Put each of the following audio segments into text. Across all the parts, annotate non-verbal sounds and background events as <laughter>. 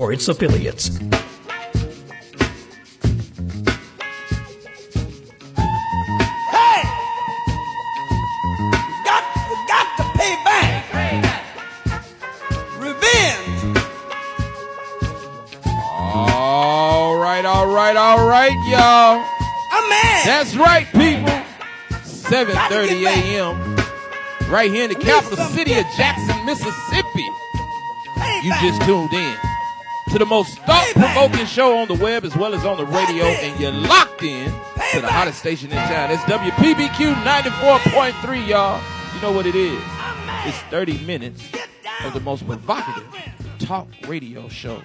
or its affiliates. Hey! Got, got to pay back. Revenge. All right, all right, all right, y'all. A man. That's right, people. 7:30 a.m. Right here in the capital city of Jackson, Mississippi. Pay You back. just tuned in to the most thought-provoking show on the web as well as on the radio, and you're locked in to the hottest station in town. It's WPBQ 94.3, y'all. You know what it is? It's 30 minutes of the most provocative talk radio show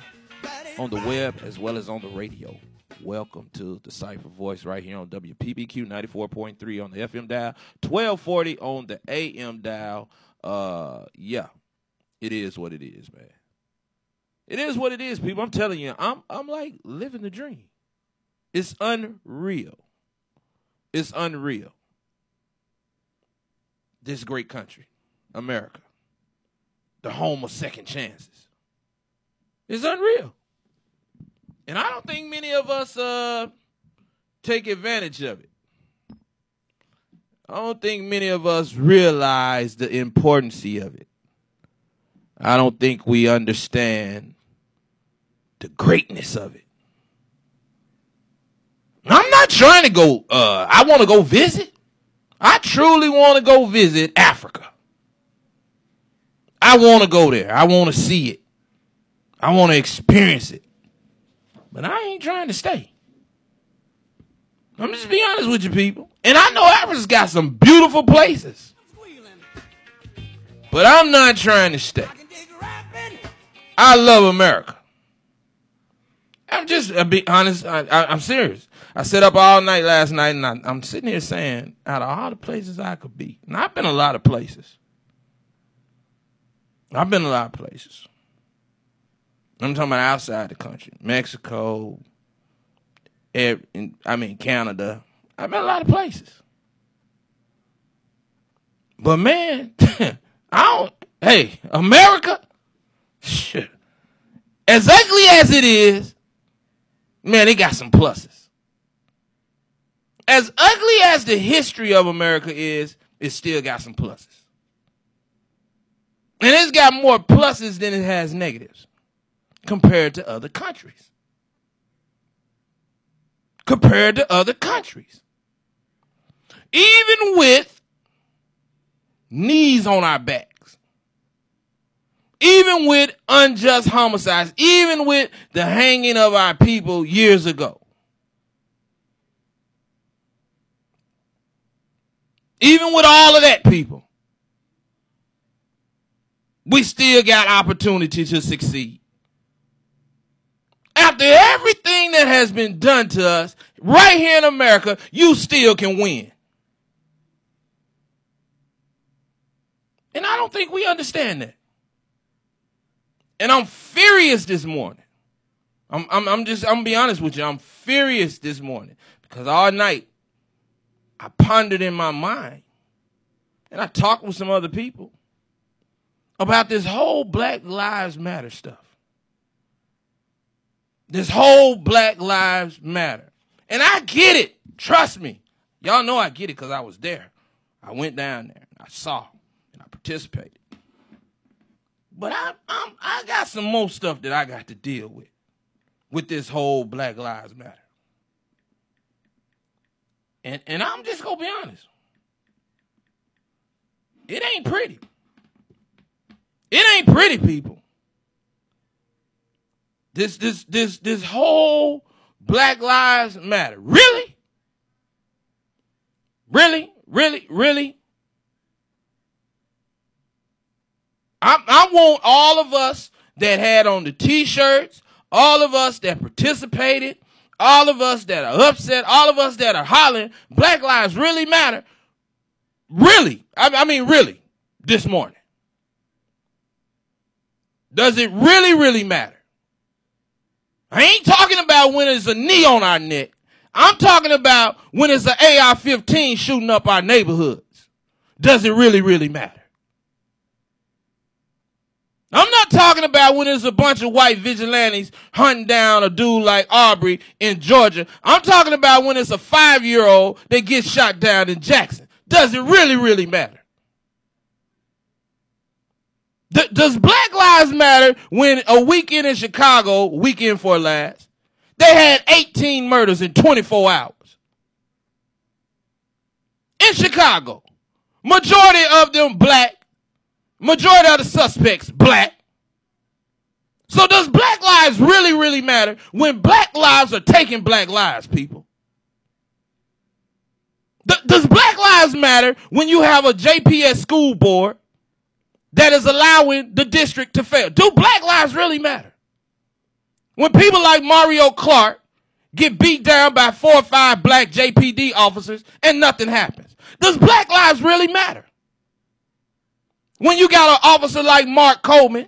on the web as well as on the radio. Welcome to the Cipher Voice right here on WPBQ 94.3 on the FM dial, 1240 on the AM dial. Uh, yeah, it is what it is, man. It is what it is, people. I'm telling you, I'm I'm like living the dream. It's unreal. It's unreal. This great country, America, the home of second chances. It's unreal. And I don't think many of us uh take advantage of it. I don't think many of us realize the importance of it. I don't think we understand the greatness of it. I'm not trying to go uh I want to go visit. I truly want to go visit Africa. I want to go there. I want to see it. I want to experience it. But I ain't trying to stay. I'm just be honest with you people. And I know Africa's got some beautiful places. But I'm not trying to stay. I love America. I'm just I'll be honest. I, I, I'm serious. I sat up all night last night, and I, I'm sitting here saying, out of all the places I could be, and I've been a lot of places. I've been a lot of places. I'm talking about outside the country, Mexico. I mean Canada. I've been a lot of places. But man, <laughs> I don't. Hey, America. <laughs> Shit. Ugly as it is, man, it got some pluses. As ugly as the history of America is, it still got some pluses. And it's got more pluses than it has negatives compared to other countries. Compared to other countries. Even with knees on our backs, even with unjust homicides, even with the hanging of our people years ago. Even with all of that, people, we still got opportunity to succeed. After everything that has been done to us, right here in America, you still can win. And I don't think we understand that. And I'm furious this morning. I'm, I'm, I'm just, I'm gonna be honest with you. I'm furious this morning because all night I pondered in my mind and I talked with some other people about this whole Black Lives Matter stuff. This whole Black Lives Matter. And I get it. Trust me. Y'all know I get it because I was there. I went down there. I saw and I participated. But I, I'm, I got some more stuff that I got to deal with with this whole Black Lives Matter. And and I'm just gonna be honest. It ain't pretty. It ain't pretty, people. This this this this whole Black Lives Matter. Really? Really? Really? Really? I, I want all of us that had on the t-shirts, all of us that participated, all of us that are upset, all of us that are hollering, Black Lives really matter. Really? I, I mean, really, this morning. Does it really, really matter? I ain't talking about when it's a knee on our neck. I'm talking about when it's an AR-15 shooting up our neighborhoods. Does it really, really matter? I'm not talking about when there's a bunch of white vigilantes hunting down a dude like Aubrey in Georgia. I'm talking about when it's a five year old that gets shot down in Jackson. Does it really, really matter? D- does Black Lives Matter when a weekend in Chicago, weekend for last, they had 18 murders in 24 hours? In Chicago. Majority of them black. Majority of the suspects black. So does black lives really, really matter when black lives are taking black lives, people? Does black lives matter when you have a JPS school board that is allowing the district to fail? Do black lives really matter? When people like Mario Clark get beat down by four or five black JPD officers and nothing happens. Does black lives really matter? When you got an officer like Mark Coleman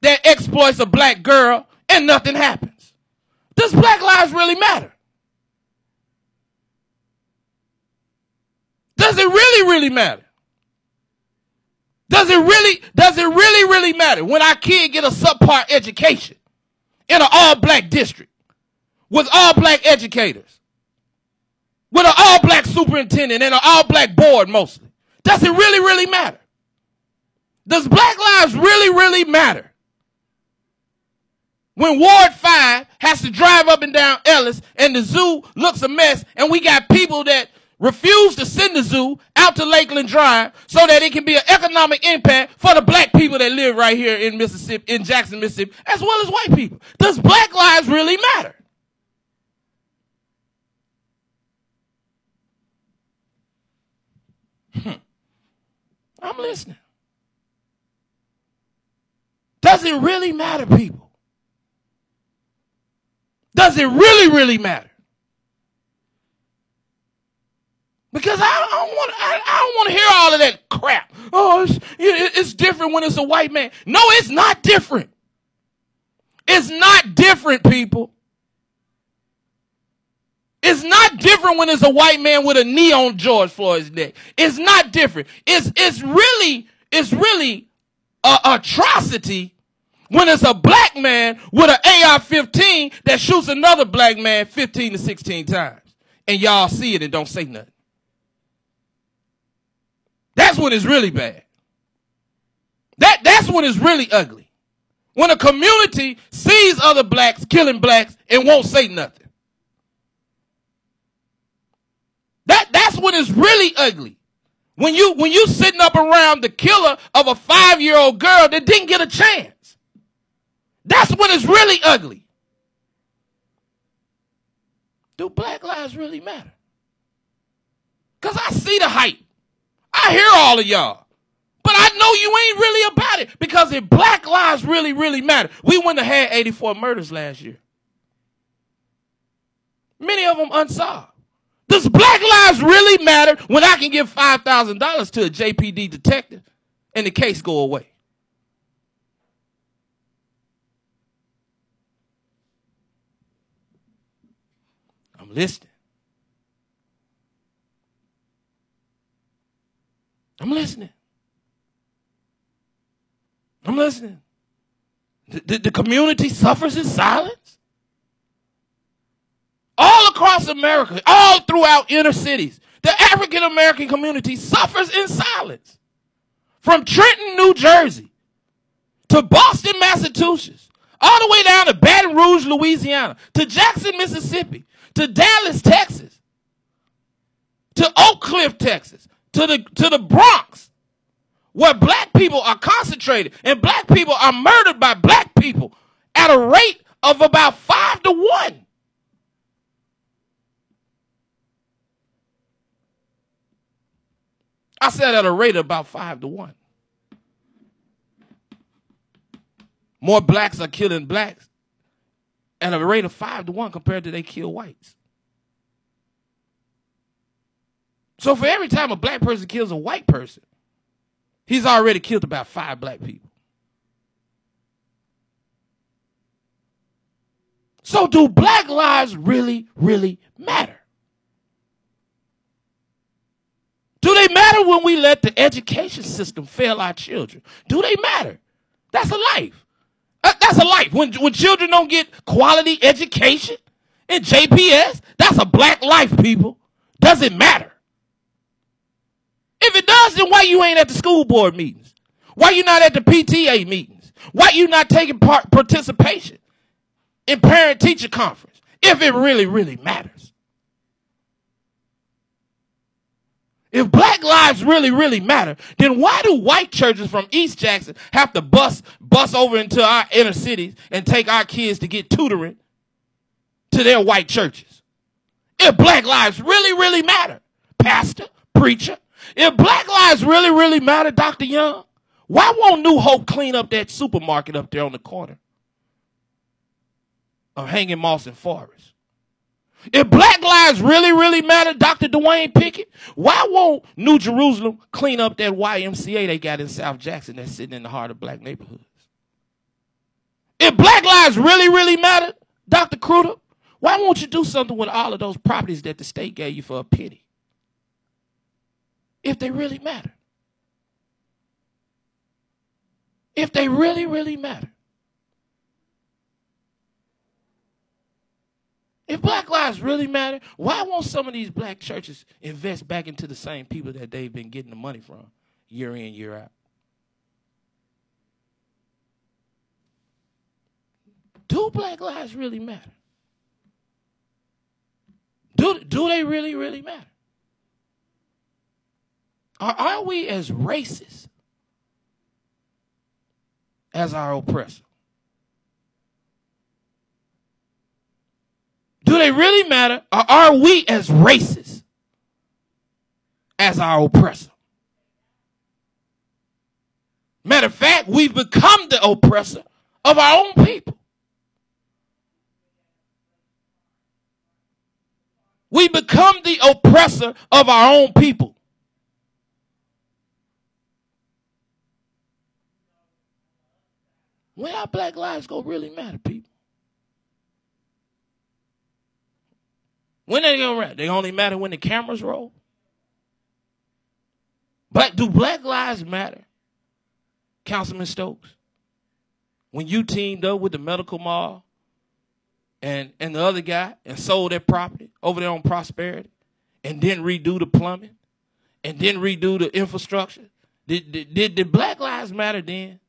that exploits a black girl and nothing happens. Does black lives really matter? Does it really, really matter? Does it really, does it really, really matter when our kid get a subpar education in an all black district with all black educators? With an all black superintendent and an all black board mostly. Does it really, really matter? Does black lives really, really matter? When Ward 5 has to drive up and down Ellis and the zoo looks a mess and we got people that refuse to send the zoo out to Lakeland Drive so that it can be an economic impact for the black people that live right here in Mississippi, in Jackson, Mississippi, as well as white people. Does black lives really matter? Hmm. I'm listening. Does it really matter, people? Does it really, really matter? Because I don't want I, I don't want to hear all of that crap. Oh, it's, it's different when it's a white man. No, it's not different. It's not different, people. It's not different when it's a white man with a knee on George Floyd's neck. It's not different. It's it's really it's really atrocity when it's a black man with an AR-15 that shoots another black man 15 to 16 times, and y'all see it and don't say nothing. That's when it's really bad. That that's when it's really ugly. When a community sees other blacks killing blacks and won't say nothing. That that's when it's really ugly. When you when you sitting up around the killer of a five year old girl that didn't get a chance. That's when it's really ugly. Do black lives really matter? Because I see the hype. I hear all of y'all. But I know you ain't really about it. Because if black lives really, really matter, we wouldn't have had 84 murders last year. Many of them unsolved. Does black lives really matter when I can give $5,000 to a JPD detective and the case go away? I'm listening. I'm listening. I'm listening. The, the, the, community suffers in silence. All across America, all throughout inner cities, the African American community suffers in silence. From Trenton, New Jersey, to Boston, Massachusetts, all the way down to Baton Rouge, Louisiana, to Jackson, Mississippi, to Dallas, Texas, to Oak Cliff, Texas, to the to the Bronx, where black people are concentrated and black people are murdered by black people at a rate of about five to one. I said at a rate of about five to one. More blacks are killing blacks at a rate of five to one compared to they kill whites. So for every time a black person kills a white person, he's already killed about five black people. So do black lives really, really matter? Do they matter when we let the education system fail our children? Do they matter? That's a life. Uh, that's a life. When, when children don't get quality education in JPS, that's a black life, people. Doesn't matter. If it does, then why you ain't at the school board meetings? Why you not at the PTA meetings? Why you not taking part participation in parent teacher conference? If it really, really matters. If black lives really, really matter, then why do white churches from East Jackson have to bus bus over into our inner cities and take our kids to get tutoring to their white churches? If black lives really, really matter, pastor, preacher, if black lives really, really matter, Dr. Young, why won't New Hope clean up that supermarket up there on the corner of Hanging Moss and Forest? If black lives really, really matter, Dr. Dwayne Pickett, why won't New Jerusalem clean up that YMCA they got in South Jackson that's sitting in the heart of black neighborhoods? If black lives really, really matter, Dr. Kruder, why won't you do something with all of those properties that the state gave you for a penny? If they really matter. If they really, really matter. If black lives really matter, why won't some of these black churches invest back into the same people that they've been getting the money from year in, year out? Do black lives really matter? Do, do they really, really matter? Or are we as racist as our oppressor? Do they really matter? Or are we as racist as our oppressor? Matter of fact, we've become the oppressor of our own people. We become the oppressor of our own people. When our black lives gonna really matter, people? When they gonna rap? They only matter when the cameras roll. But do black lives matter? Councilman Stokes. When you teamed up with the medical mall and, and the other guy and sold their property over there on Prosperity and didn't redo the plumbing and didn't redo the infrastructure. Did, did, did, did black lives matter then?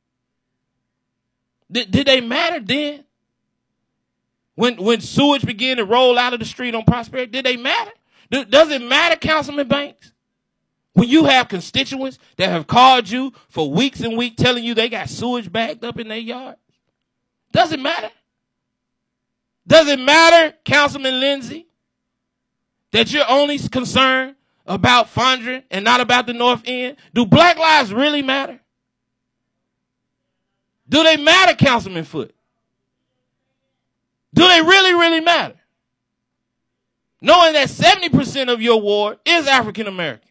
Did, did they matter then? When when sewage began to roll out of the street on Prosperity, did they matter? Does it matter, Councilman Banks? When you have constituents that have called you for weeks and weeks telling you they got sewage backed up in their yard, does it matter? Does it matter, Councilman Lindsay, that you're only concerned about Fondren and not about the North End? Do black lives really matter? Do they matter, Councilman Foote? Do they really, really matter? Knowing that 70% of your ward is African American.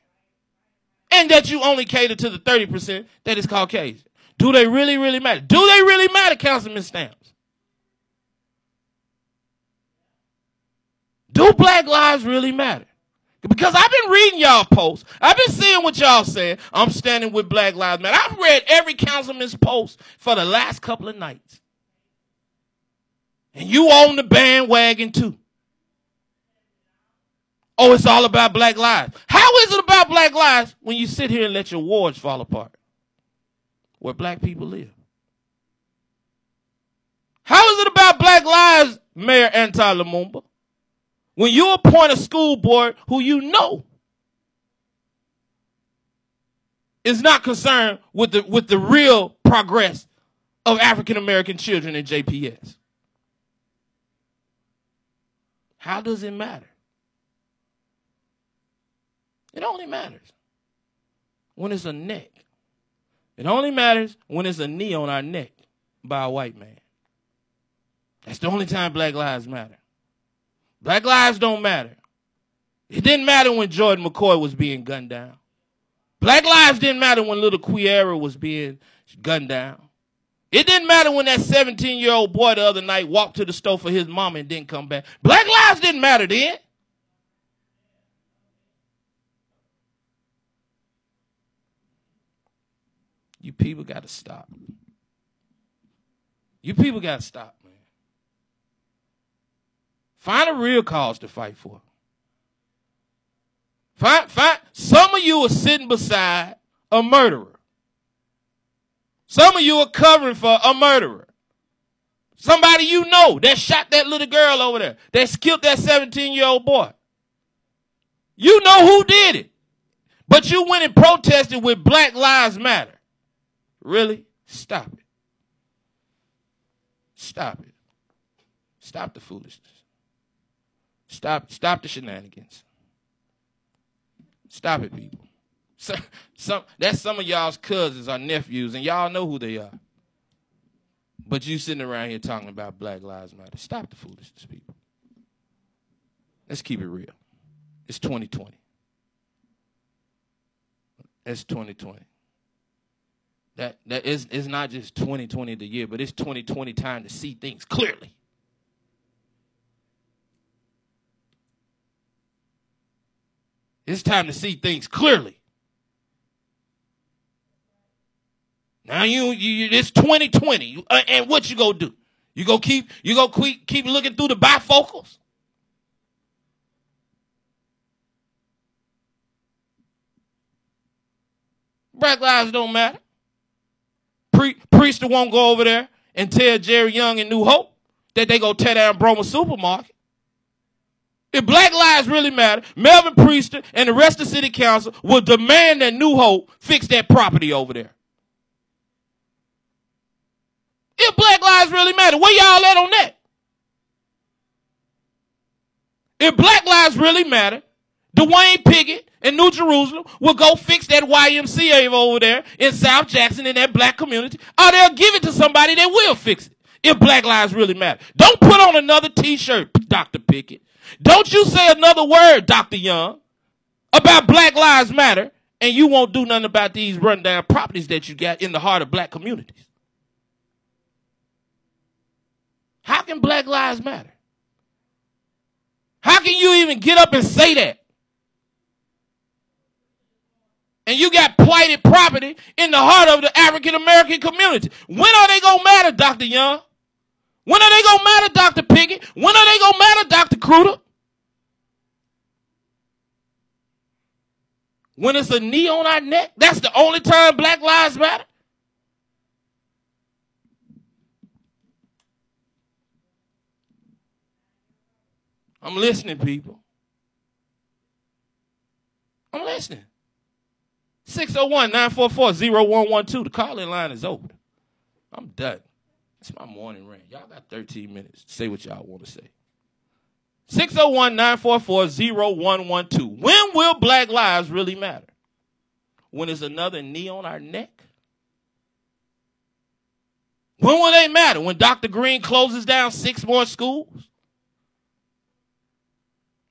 And that you only cater to the 30% that is Caucasian. Do they really, really matter? Do they really matter, Councilman Stamps? Do black lives really matter? Because I've been reading y'all posts. I've been seeing what y'all saying. I'm standing with Black Lives Matter. I've read every councilman's post for the last couple of nights. And you own the bandwagon too. Oh, it's all about black lives. How is it about black lives when you sit here and let your wards fall apart where black people live? How is it about black lives, Mayor Antar Lumumba, when you appoint a school board who you know is not concerned with the, with the real progress of African American children in JPS? How does it matter? It only matters when it's a neck. It only matters when it's a knee on our neck by a white man. That's the only time black lives matter. Black lives don't matter. It didn't matter when Jordan McCoy was being gunned down. Black lives didn't matter when little Quiera was being gunned down. It didn't matter when that 17 year old boy the other night walked to the store for his mom and didn't come back. Black lives didn't matter then. You people got to stop. You people got to stop, man. Find a real cause to fight for. Find, find, some of you are sitting beside a murderer. Some of you are covering for a murderer. Somebody you know that shot that little girl over there, that killed that 17 year old boy. You know who did it. But you went and protested with Black Lives Matter. Really? Stop it. Stop it. Stop the foolishness. Stop stop the shenanigans. Stop it, people. Some, some that's some of y'all's cousins or nephews, and y'all know who they are. But you sitting around here talking about Black Lives Matter. Stop the foolishness, people. Let's keep it real. It's 2020. It's 2020. That that is is not just 2020 the year, but it's 2020 time to see things clearly. It's time to see things clearly. Now you, you it's 2020, uh, and what you gonna do? You go keep you go keep keep looking through the bifocals. Black lives don't matter. Pre- Priester won't go over there and tell Jerry Young and New Hope that they go tear down Broma Supermarket. If black lives really matter, Melvin Priester and the rest of the city council will demand that New Hope fix that property over there. If black lives really matter, where y'all at on that? If black lives really matter, Dwayne Pickett in New Jerusalem will go fix that YMCA over there in South Jackson in that black community, or they'll give it to somebody that will fix it. If black lives really matter. Don't put on another t-shirt, Dr. Pickett. Don't you say another word, Dr. Young, about Black Lives Matter, and you won't do nothing about these rundown properties that you got in the heart of black communities. How can Black Lives Matter? How can you even get up and say that? And you got plighted property in the heart of the African American community. When are they gonna matter, Dr. Young? When are they gonna matter, Dr. Pickett? When are they gonna matter, Dr. Kruder? When it's a knee on our neck? That's the only time Black Lives Matter? I'm listening, people. I'm listening. 601 944 0112. The calling line is open. I'm done. It's my morning rant. Y'all got 13 minutes. Say what y'all want to say. 601 944 0112. When will black lives really matter? When is another knee on our neck? When will they matter? When Dr. Greene closes down six more schools?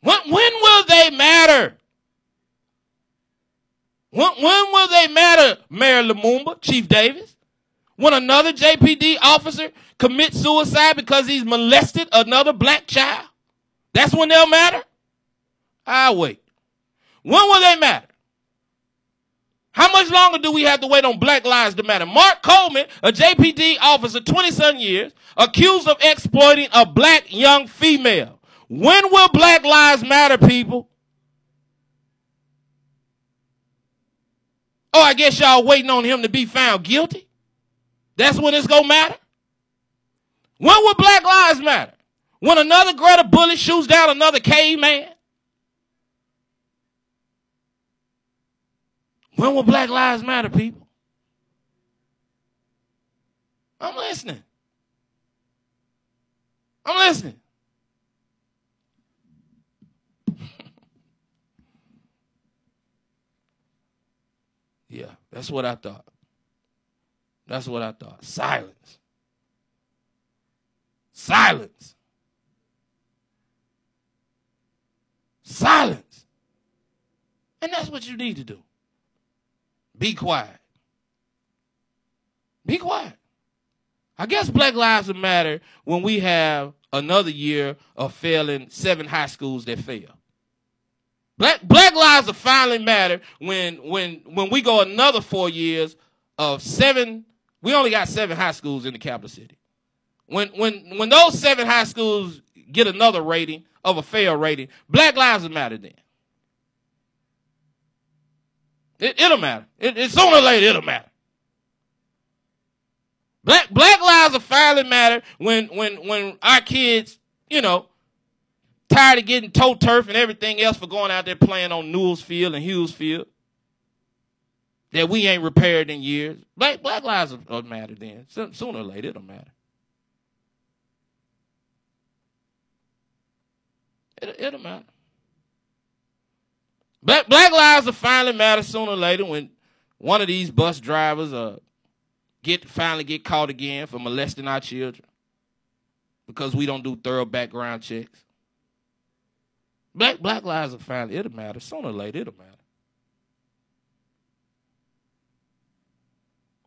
When, when will they matter? When, when will they matter, Mayor Lumumba, Chief Davis? When another JPD officer commits suicide because he's molested another black child? That's when they'll matter? I'll wait. When will they matter? How much longer do we have to wait on black lives to matter? Mark Coleman, a JPD officer, 20 some years, accused of exploiting a black young female. When will black lives matter, people? Oh, I guess y'all waiting on him to be found guilty? That's when it's gonna matter? When will black lives matter? When another Greta bullet shoots down another caveman? When will black lives matter, people? I'm listening. I'm listening. yeah, that's what I thought. That's what I thought. Silence. Silence. Silence. And that's what you need to do. Be quiet. Be quiet. I guess Black Lives Matter when we have another year of failing seven high schools that fail. Black Black Lives will finally matter when when when we go another four years of seven. We only got seven high schools in the capital city. when when when those seven high schools get another rating of a fail rating, Black Lives will matter then. It, it'll matter. It, it, sooner or later, it'll matter. Black Black Lives will finally matter when when when our kids, you know, tired of getting toe turf and everything else for going out there playing on Newell's Field and Hughes Field that we ain't repaired in years. Black Black Lives matter then. So, sooner or later, it'll matter. It, it'll matter. Black, black lives will finally matter sooner or later when one of these bus drivers uh, get finally get caught again for molesting our children because we don't do thorough background checks. Black black lives finally it'll matter sooner or later it'll matter.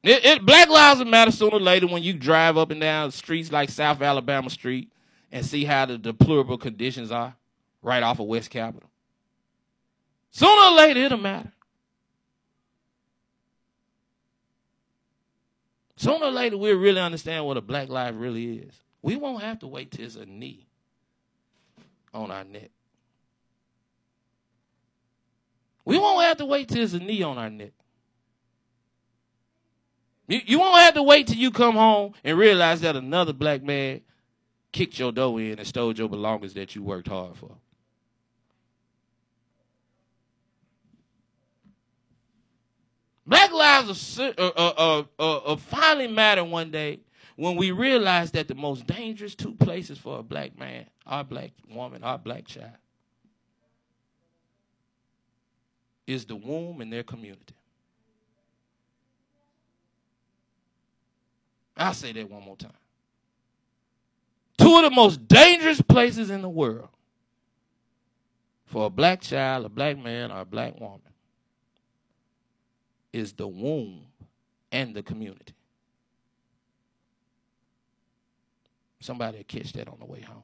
It, it, black lives will matter sooner or later when you drive up and down streets like South Alabama Street and see how the deplorable conditions are right off of West Capitol. Sooner or later, it'll matter. Sooner or later, we'll really understand what a black life really is. We won't have to wait till it's a knee on our neck. We won't have to wait till there's a knee on our neck. You, you won't have to wait till you come home and realize that another black man kicked your door in and stole your belongings that you worked hard for. Black lives are, uh, uh, uh, finally matter one day when we realize that the most dangerous two places for a black man, our black woman, our black child, is the womb and their community. I'll say that one more time. Two of the most dangerous places in the world for a black child, a black man, or a black woman is the womb and the community. Somebody will catch that on the way home.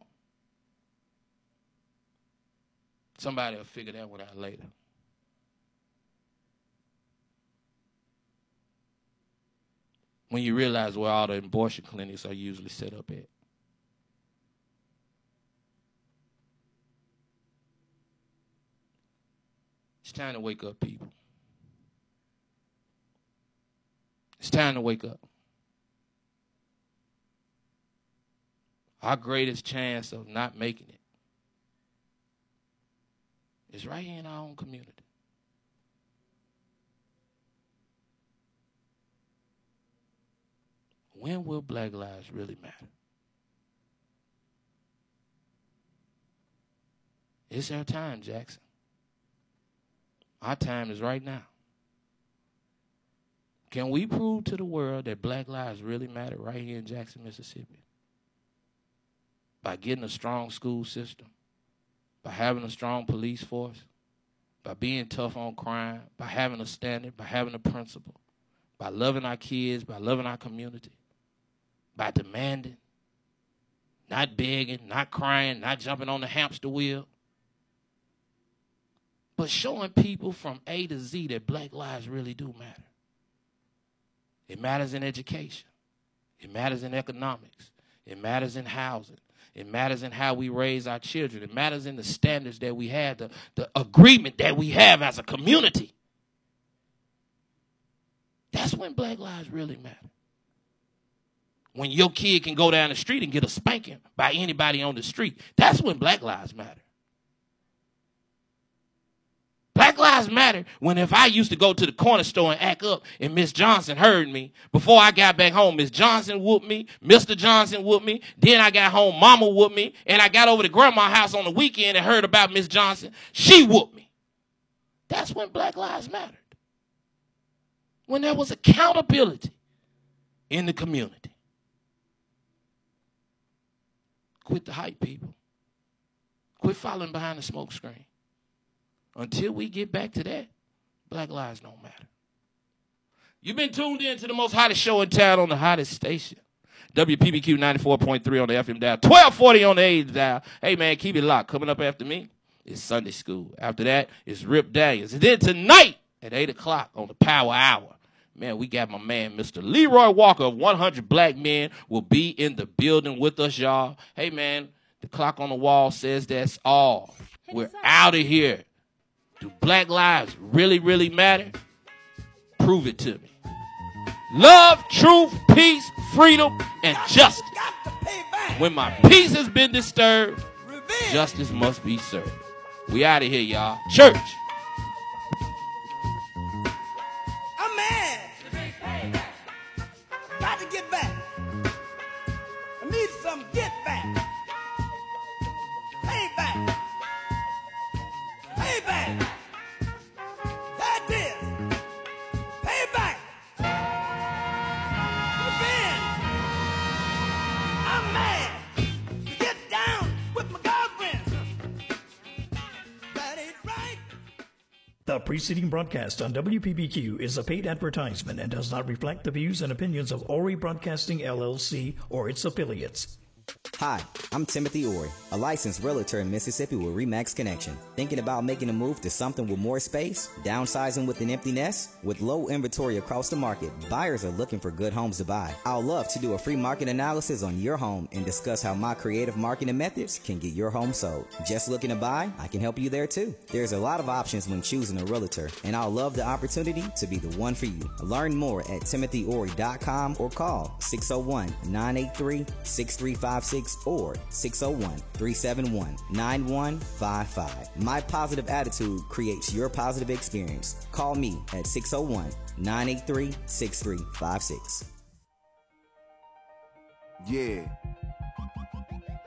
Somebody will figure that one out later. When you realize where all the abortion clinics are usually set up at. It's time to wake up, people. It's time to wake up. Our greatest chance of not making it is right here in our own community. When will black lives really matter? It's our time, Jackson. Our time is right now. Can we prove to the world that black lives really matter right here in Jackson, Mississippi? By getting a strong school system, by having a strong police force, by being tough on crime, by having a standard, by having a principle, by loving our kids, by loving our community, by demanding, not begging, not crying, not jumping on the hamster wheel, but showing people from A to Z that black lives really do matter. It matters in education. It matters in economics. It matters in housing. It matters in how we raise our children. It matters in the standards that we have, the, the agreement that we have as a community. That's when black lives really matter. When your kid can go down the street and get a spanking by anybody on the street, that's when black lives matter. Black Lives Matter when if I used to go to the corner store and act up and Miss Johnson heard me, before I got back home, Miss Johnson whooped me, Mr. Johnson whooped me, then I got home, Mama whooped me, and I got over to Grandma's house on the weekend and heard about Miss Johnson, she whooped me. That's when Black Lives mattered. When there was accountability in the community. Quit the hype, people. Quit following behind the smoke screen. Until we get back to that, black lives don't matter. You've been tuned in to the most hottest show in town on the hottest station. WPBQ 94.3 on the FM dial, 1240 on the A dial. Hey man, keep it locked. Coming up after me is Sunday school. After that is Rip Daniels. And then tonight at 8 o'clock on the Power Hour, Man, we got my man, Mr. Leroy Walker of 100 Black Men, will be in the building with us, y'all. Hey, man, the clock on the wall says that's all. We're out of here. Do black lives really, really matter? Prove it to me. Love, truth, peace, freedom, and justice. Got to pay back. When my peace has been disturbed, justice must be served. We out of here, y'all. Church. Get back. Preceding broadcast on WPBQ is a paid advertisement and does not reflect the views and opinions of Ori Broadcasting LLC or its affiliates. Hi, I'm Timothy Ori, a licensed realtor in Mississippi with Remax Connection. Thinking about making a move to something with more space? Downsizing with an empty nest? With low inventory across the market, buyers are looking for good homes to buy. I'll love to do a free market analysis on your home and discuss how my creative marketing methods can get your home sold. Just looking to buy? I can help you there too. There's a lot of options when choosing a realtor, and I'll love the opportunity to be the one for you. Learn more at timothyori.com or call 601 983 6356 or 601 371 9155. My positive attitude creates your positive experience. Call me at 601 983 6356. Yeah.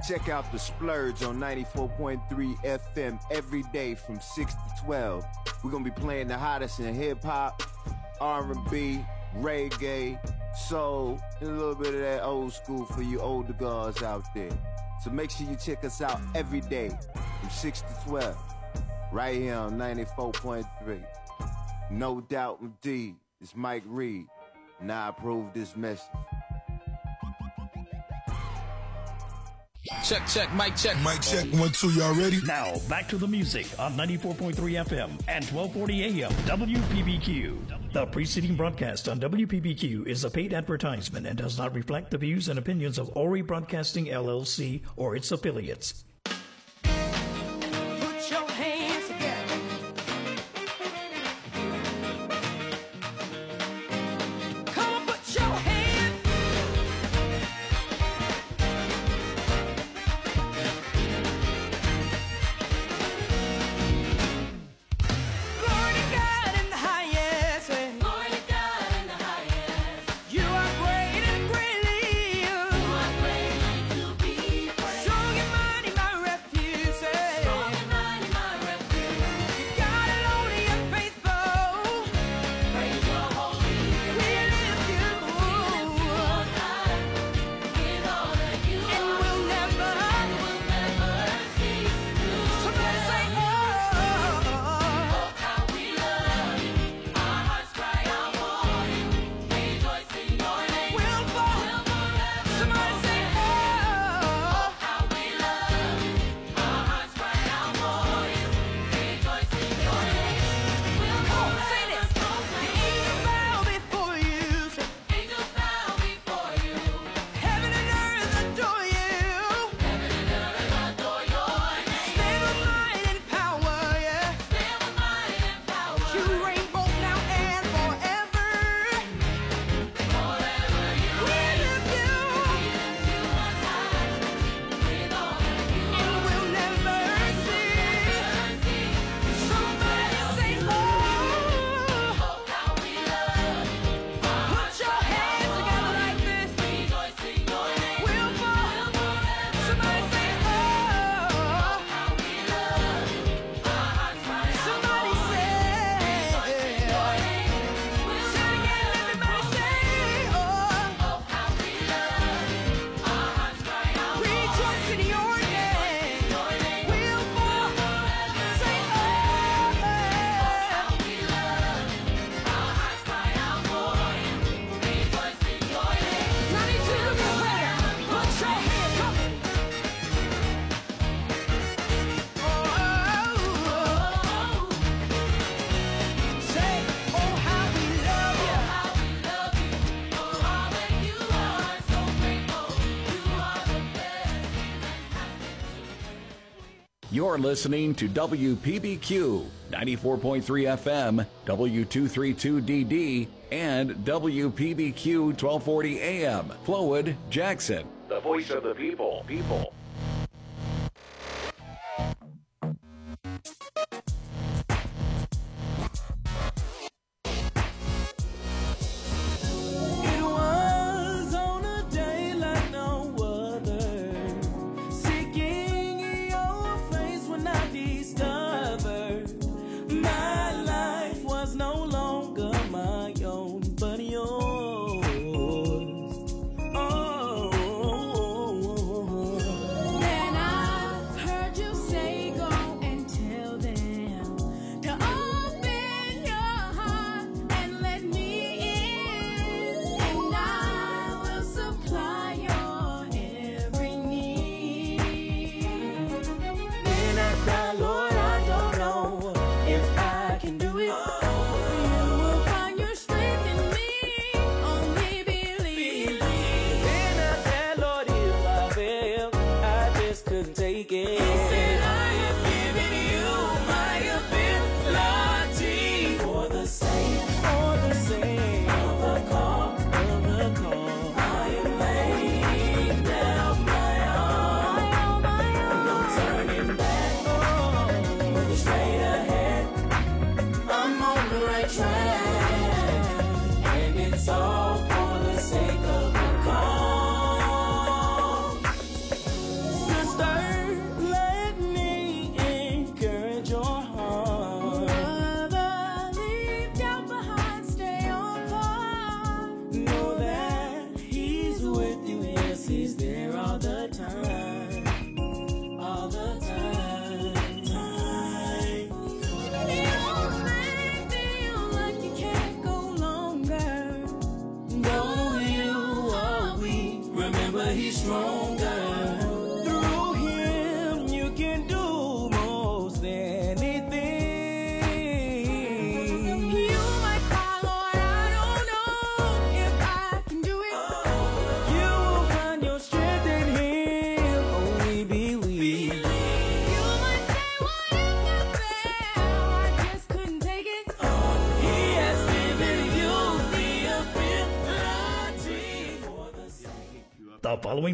Check out the Splurge on 94.3 FM every day from 6 to 12. We're going to be playing the hottest in hip hop, R&B, reggae, soul, and a little bit of that old school for you older guys out there. So make sure you check us out every day from 6 to 12 right here on 94.3. No doubt indeed. It's Mike Reed, and I approve this message. Check, check, mic check. Mic check, one, two, y'all ready? Now, back to the music on 94.3 FM and 1240 AM WPBQ. The preceding broadcast on WPBQ is a paid advertisement and does not reflect the views and opinions of Ori Broadcasting LLC or its affiliates. You're listening to WPBQ 94.3 FM, W232DD, and WPBQ 1240 AM. Flowood, Jackson. The voice of the people. People.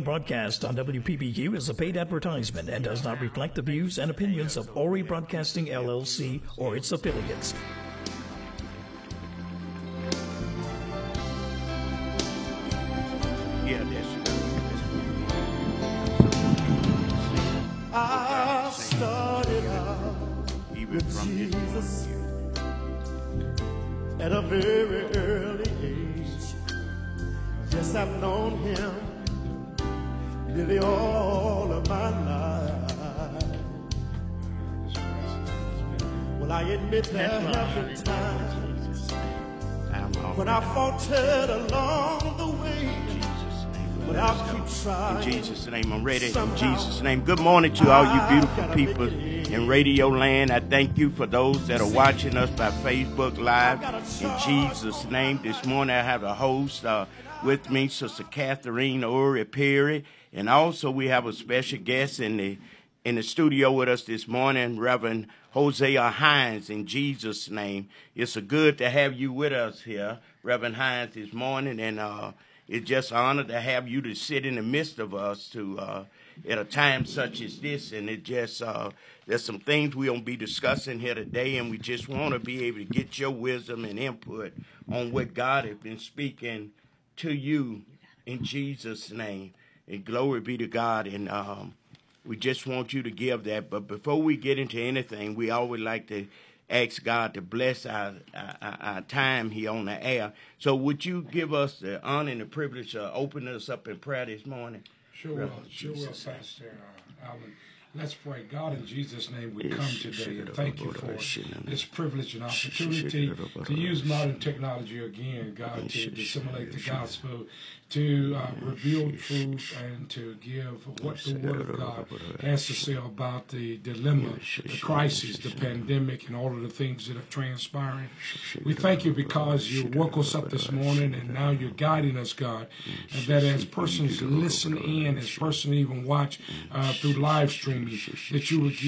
Broadcast on WPBQ is a paid advertisement and does not reflect the views and opinions of Ori Broadcasting LLC or its affiliates. Yeah, that's I started out from Jesus at a very early age. Yes, I've known him nearly all of my life. Well, I admit there have been times when I faltered along the way. But I'll keep trying. In. Jesus' name, I'm ready. In Jesus' name. Good morning to all you beautiful people in Radio Land. I thank you for those that are watching us by Facebook Live. In Jesus' name, this morning I have a host uh, with me, Sister Catherine Ori Perry, and also we have a special guest in the in the studio with us this morning, Reverend Hosea Hines. In Jesus' name, it's a good to have you with us here, Reverend Hines, this morning, and. Uh, it's just an honor to have you to sit in the midst of us to uh, at a time such as this. And it just uh, there's some things we're gonna be discussing here today, and we just want to be able to get your wisdom and input on what God has been speaking to you in Jesus' name. And glory be to God. And um, we just want you to give that. But before we get into anything, we always like to ask God to bless our, our, our time here on the air. So would you give us the honor and the privilege of opening us up in prayer this morning? Sure will, sure will, Pastor uh, Allen. Let's pray. God, in Jesus' name, we come today and thank you for this privilege and opportunity to use modern technology again, God, to disseminate the gospel, to uh, reveal truth, and to give what the Word of God has to say about the dilemma, the crisis, the pandemic, and all of the things that are transpiring. We thank you because you woke us up this morning and now you're guiding us, God, and that as persons listen in, as persons even watch uh, through live streaming, that you would give